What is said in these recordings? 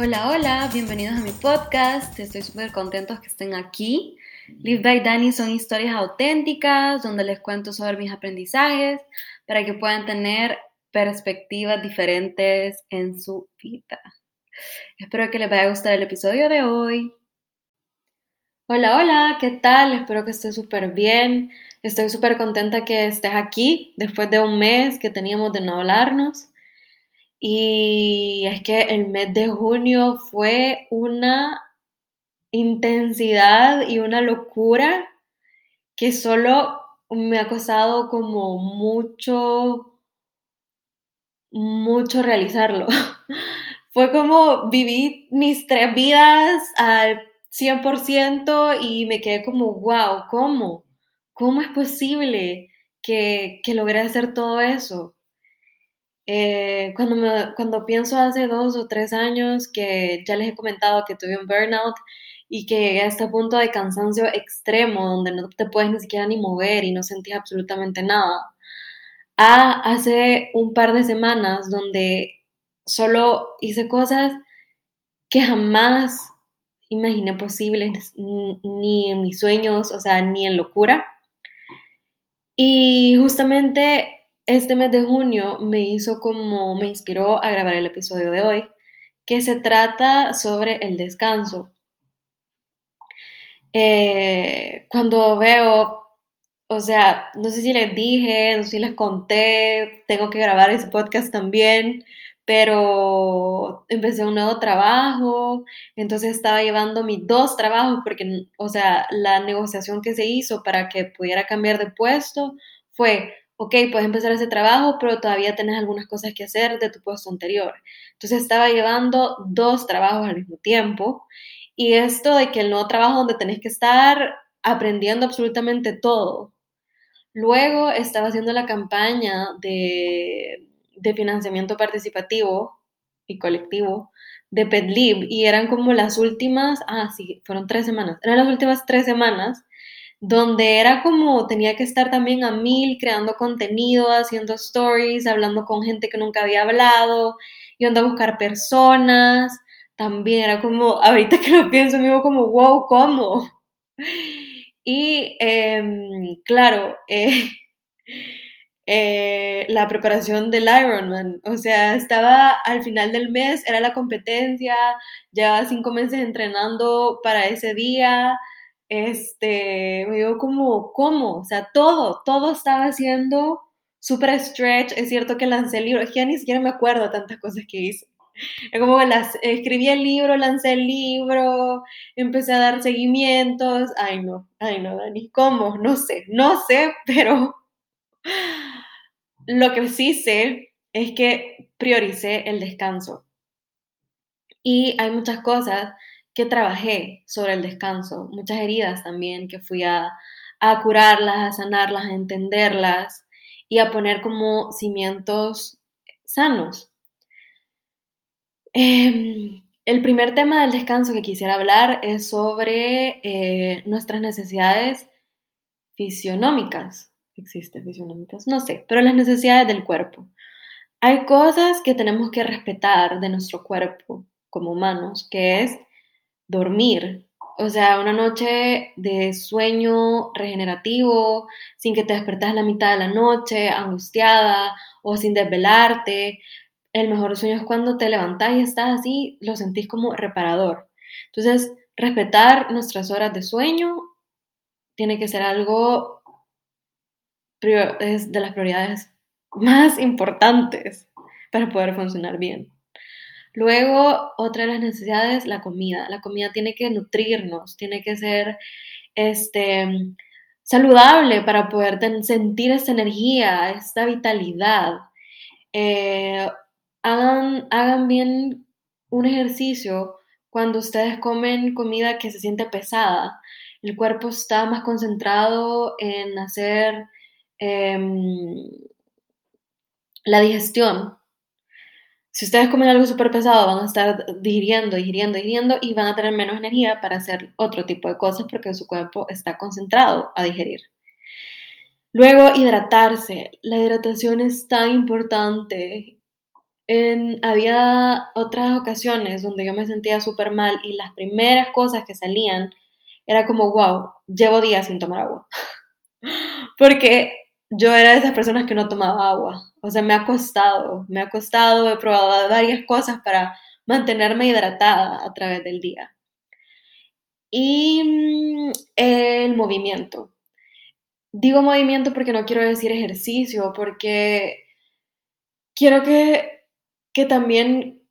Hola, hola, bienvenidos a mi podcast. Estoy súper contentos que estén aquí. Live by Dani son historias auténticas donde les cuento sobre mis aprendizajes para que puedan tener perspectivas diferentes en su vida. Espero que les vaya a gustar el episodio de hoy. Hola, hola, ¿qué tal? Espero que estés súper bien. Estoy súper contenta que estés aquí después de un mes que teníamos de no hablarnos. Y es que el mes de junio fue una intensidad y una locura que solo me ha costado como mucho, mucho realizarlo. Fue como viví mis tres vidas al 100% y me quedé como, wow, ¿cómo? ¿Cómo es posible que, que logré hacer todo eso? Eh, cuando, me, cuando pienso hace dos o tres años que ya les he comentado que tuve un burnout y que llegué a este punto de cansancio extremo donde no te puedes ni siquiera ni mover y no sentís absolutamente nada, a hace un par de semanas donde solo hice cosas que jamás imaginé posibles ni en mis sueños, o sea, ni en locura. Y justamente este mes de junio me hizo como, me inspiró a grabar el episodio de hoy, que se trata sobre el descanso. Eh, cuando veo, o sea, no sé si les dije, no sé si les conté, tengo que grabar ese podcast también, pero empecé un nuevo trabajo, entonces estaba llevando mis dos trabajos porque, o sea, la negociación que se hizo para que pudiera cambiar de puesto fue ok, puedes empezar ese trabajo, pero todavía tienes algunas cosas que hacer de tu puesto anterior. Entonces estaba llevando dos trabajos al mismo tiempo y esto de que el nuevo trabajo donde tenés que estar aprendiendo absolutamente todo. Luego estaba haciendo la campaña de, de financiamiento participativo y colectivo de PetLib y eran como las últimas, ah, sí, fueron tres semanas, eran las últimas tres semanas donde era como tenía que estar también a mil creando contenido, haciendo stories, hablando con gente que nunca había hablado, yendo a buscar personas, también era como, ahorita que lo pienso, me digo como, wow, ¿cómo? Y em, claro, eh, eh, la preparación del Ironman, o sea, estaba al final del mes, era la competencia, llevaba cinco meses entrenando para ese día, este, me digo como, ¿cómo? O sea, todo, todo estaba haciendo súper stretch. Es cierto que lancé el libro, ya ni siquiera me acuerdo de tantas cosas que hice. Es como las, escribí el libro, lancé el libro, empecé a dar seguimientos. Ay, no, ay, no, Dani, ¿cómo? No sé, no sé, pero lo que sí sé es que prioricé el descanso. Y hay muchas cosas que trabajé sobre el descanso, muchas heridas también que fui a, curarlas, a sanarlas, a entenderlas y a poner como cimientos sanos. Em, el primer tema del descanso que quisiera hablar es sobre eh, nuestras necesidades fisionómicas. ¿Existen fisionómicas? No sé, pero las necesidades del cuerpo. Hay cosas que tenemos que respetar de nuestro cuerpo como humanos, que es dormir. O sea, una noche de sueño regenerativo, sin que te despertas a la mitad de la noche, angustiada o sin desvelarte. El mejor sueño es cuando te levantas y estás así, lo sentís como reparador. Entonces, respetar nuestras horas de sueño tiene que ser algo de las prioridades más importantes para poder funcionar bien. Luego, otra de las necesidades, la comida. La comida tiene que nutrirnos, tiene que ser este, saludable para poder sentir esta energía, esta vitalidad. Eh, hagan, hagan bien un ejercicio cuando ustedes comen comida que se siente pesada. El cuerpo está más concentrado en hacer em, la digestión si ustedes comen algo súper pesado, van a estar digiriendo, digiriendo, digiriendo y van a tener menos energía para hacer otro tipo de cosas porque su cuerpo está concentrado a digerir. Luego, hidratarse. La hidratación es tan importante. había otras ocasiones donde yo me sentía súper mal y las primeras cosas que salían era como, wow, llevo días sin tomar agua. Porque yo era de esas personas que no tomaba agua. O sea, me ha costado, me ha costado, he probado varias cosas para mantenerme hidratada a través del día. Y mm, el movimiento. Digo movimiento porque no quiero decir ejercicio, porque quiero que, que también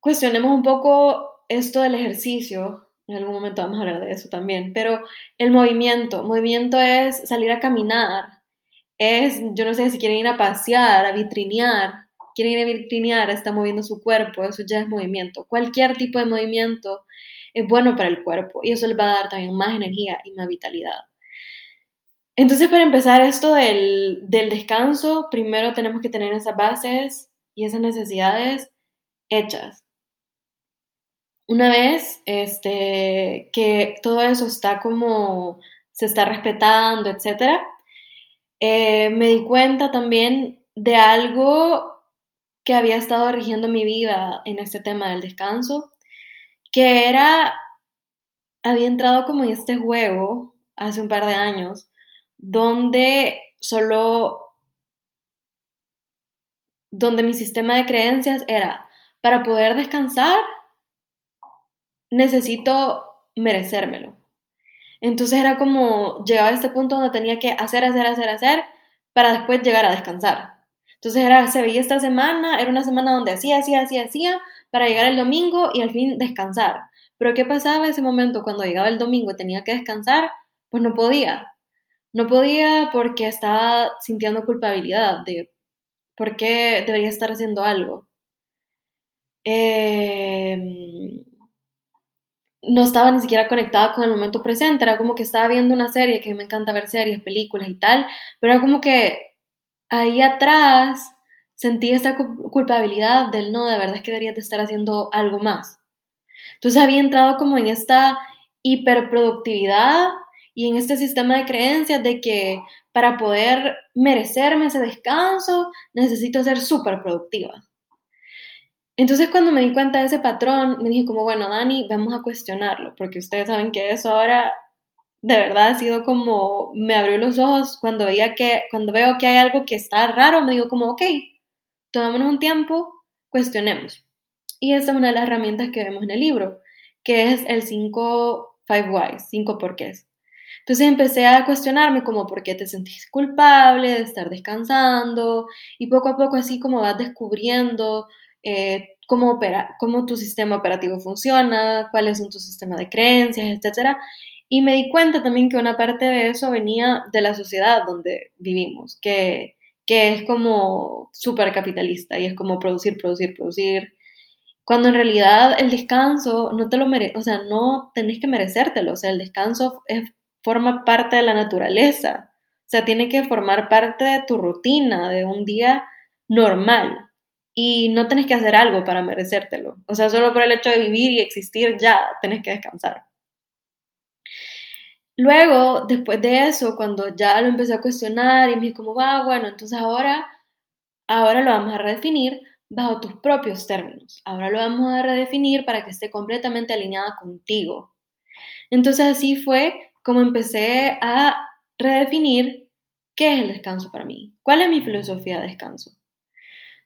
cuestionemos un poco esto del ejercicio. En algún momento vamos a hablar de eso también, pero el movimiento, movimiento es salir a caminar, es, yo no sé si quieren ir a pasear, a vitrinear, quieren ir a vitrinear, está moviendo su cuerpo, eso ya es movimiento. Cualquier tipo de movimiento es bueno para el cuerpo y eso le va a dar también más energía y más vitalidad. Entonces, para empezar esto del, del descanso, primero tenemos que tener esas bases y esas necesidades hechas. Una vez este, que todo eso está como se está respetando, etcétera, eh, me di cuenta también de algo que había estado rigiendo mi vida en este tema del descanso, que era, había entrado como en este juego hace un par de años, donde solo, donde mi sistema de creencias era, para poder descansar, necesito merecérmelo. Entonces era como, llegaba a este punto donde tenía que hacer, hacer, hacer, hacer, para después llegar a descansar. Entonces era, se veía esta semana, era una semana donde hacía, hacía, hacía, hacía, para llegar el domingo y al fin descansar. Pero ¿qué pasaba ese momento cuando llegaba el domingo y tenía que descansar? Pues no podía. No podía porque estaba sintiendo culpabilidad de por qué debería estar haciendo algo. Eh, no estaba ni siquiera conectada con el momento presente, era como que estaba viendo una serie, que me encanta ver series, películas y tal, pero era como que ahí atrás sentí esa culpabilidad del no, de verdad es que deberías de estar haciendo algo más. Entonces había entrado como en esta hiperproductividad y en este sistema de creencias de que para poder merecerme ese descanso necesito ser súper productiva. Entonces cuando me di cuenta de ese patrón, me dije como, bueno, Dani, vamos a cuestionarlo, porque ustedes saben que eso ahora de verdad ha sido como, me abrió los ojos cuando veía que, cuando veo que hay algo que está raro, me digo como, ok, tomémonos un tiempo, cuestionemos. Y esa es una de las herramientas que vemos en el libro, que es el 5 5 whys, 5 porqués. Entonces empecé a cuestionarme como por qué te sentís culpable de estar descansando y poco a poco así como vas descubriendo eh, cómo, opera, cómo tu sistema operativo funciona, cuáles son tus sistemas de creencias, etc. Y me di cuenta también que una parte de eso venía de la sociedad donde vivimos, que, que es como súper capitalista y es como producir, producir, producir. Cuando en realidad el descanso no te lo mereces, o sea, no tenés que merecértelo, o sea, el descanso es, forma parte de la naturaleza, o sea, tiene que formar parte de tu rutina, de un día normal y no tenés que hacer algo para merecértelo. O sea, solo por el hecho de vivir y existir ya tenés que descansar. Luego, después de eso, cuando ya lo empecé a cuestionar y me dije como, va, bueno, entonces ahora, ahora lo vamos a redefinir bajo tus propios términos. Ahora lo vamos a redefinir para que esté completamente alineada contigo. Entonces así fue como empecé a redefinir qué es el descanso para mí, cuál es mi filosofía de descanso.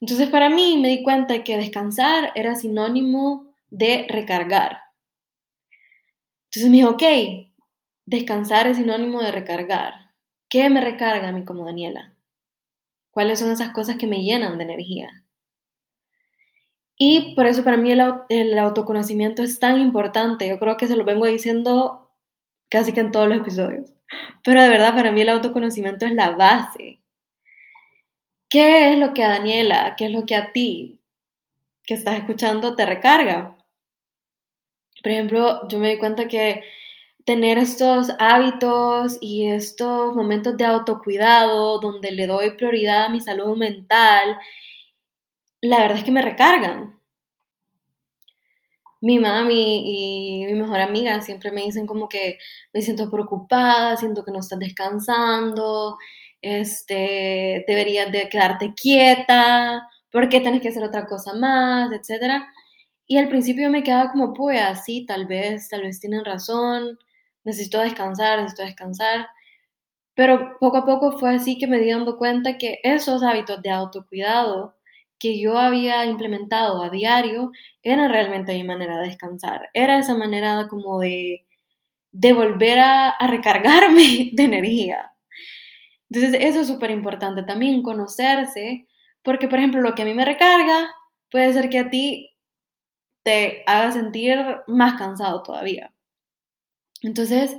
Entonces para mí me di cuenta que descansar era sinónimo de recargar. Entonces me dije, ok, descansar es sinónimo de recargar. ¿Qué me recarga a mí como Daniela? ¿Cuáles son esas cosas que me llenan de energía? Y por eso para mí el, el, autoconocimiento es tan importante. Yo creo que se lo vengo diciendo casi que en todos los episodios. Pero de verdad para mí el autoconocimiento es la base. ¿Qué es lo que a Daniela, qué es lo que a ti que estás escuchando te recarga? Por ejemplo, yo me di cuenta que tener estos hábitos y estos momentos de autocuidado donde le doy prioridad a mi salud mental, la verdad es que me recargan. Mi mami y mi mejor amiga siempre me dicen como que me siento preocupada, siento que no estás descansando, este, deberías de quedarte quieta, ¿por qué tenés que hacer otra cosa más, etcétera? Y al principio me quedaba como, pues, así, tal vez, tal vez tienen razón, necesito descansar, necesito descansar. Pero poco a poco fue así que me di dando cuenta que esos hábitos de autocuidado que yo había implementado a diario era realmente mi manera de descansar. Era esa manera como de, de volver a recargarme de energía. Entonces, eso es súper importante también, conocerse, porque, por ejemplo, lo que a mí me recarga puede ser que a ti te haga sentir más cansado todavía. Entonces,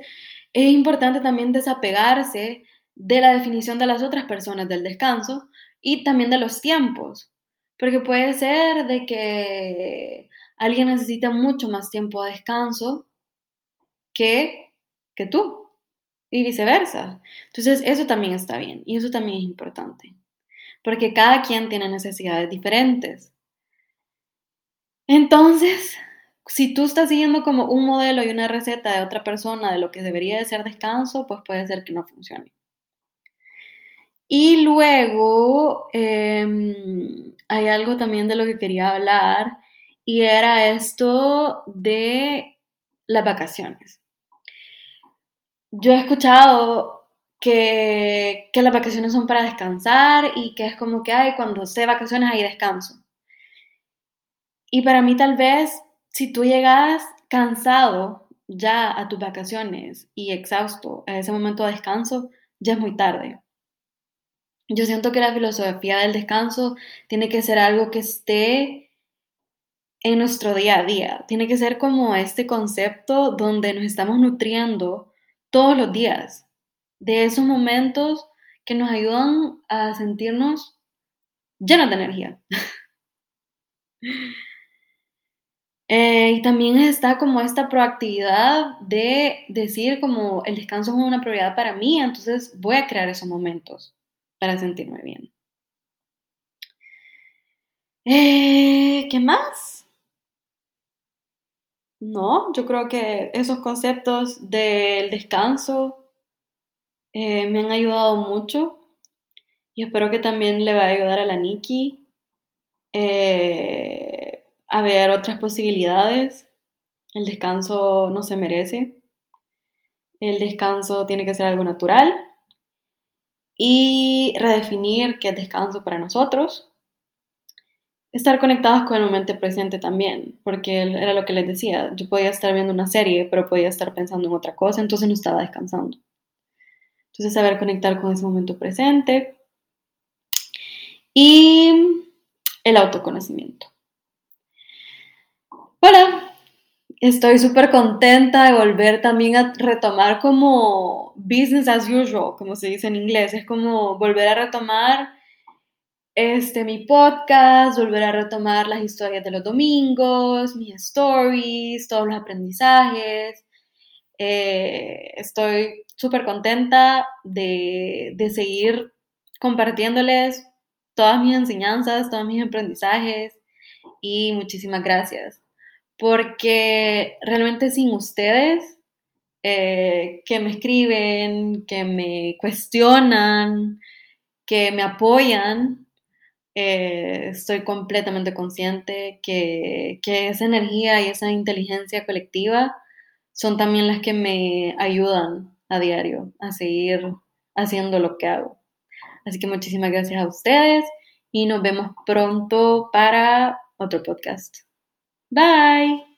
es importante también desapegarse de la definición de las otras personas del descanso y también de los tiempos, porque puede ser de que alguien necesita mucho más tiempo de descanso que, que tú y viceversa. Entonces, eso también está bien y eso también es importante, porque cada quien tiene necesidades diferentes. Entonces, si tú estás siguiendo como un modelo y una receta de otra persona de lo que debería de ser descanso, pues puede ser que no funcione. Y luego em, hay algo también de lo que quería hablar y era esto de las vacaciones. Yo he escuchado que, que las vacaciones son para descansar y que es como que hay cuando sé vacaciones hay descanso. Y para mí tal vez si tú llegas cansado ya a tus vacaciones y exhausto a ese momento de descanso, ya es muy tarde. Yo siento que la filosofía del descanso tiene que ser algo que esté en nuestro día a día. Tiene que ser como este concepto donde nos estamos nutriendo todos los días de esos momentos que nos ayudan a sentirnos llenos de energía. Eh, y también está como esta proactividad de decir como el descanso es una prioridad para mí, entonces voy a crear esos momentos para sentirme bien. Eh, ¿Qué más? No, yo creo que esos conceptos del descanso eh, me han ayudado mucho y espero que también le va a ayudar a la Nikki a ver otras posibilidades. El descanso no se merece. El descanso tiene que ser algo natural. Y redefinir qué es descanso para nosotros. Estar conectados con el momento presente también, porque era lo que les decía. Yo podía estar viendo una serie, pero podía estar pensando en otra cosa, entonces no estaba descansando. Entonces, saber conectar con ese momento presente. Y el autoconocimiento. Hola, estoy súper contenta de volver también a retomar como business as usual, como se dice en inglés. Es como volver a retomar este, mi podcast, volver a retomar las historias de los domingos, mis stories, todos los aprendizajes. Eh, estoy súper contenta de, de seguir compartiéndoles todas mis enseñanzas, todos mis aprendizajes y muchísimas gracias porque realmente sin ustedes eh, que me escriben, que me cuestionan, que me apoyan, eh, estoy completamente consciente que, que, esa energía y esa inteligencia colectiva son también las que me ayudan a diario a seguir haciendo lo que hago. Así que muchísimas gracias a ustedes y nos vemos pronto para otro podcast. Bye.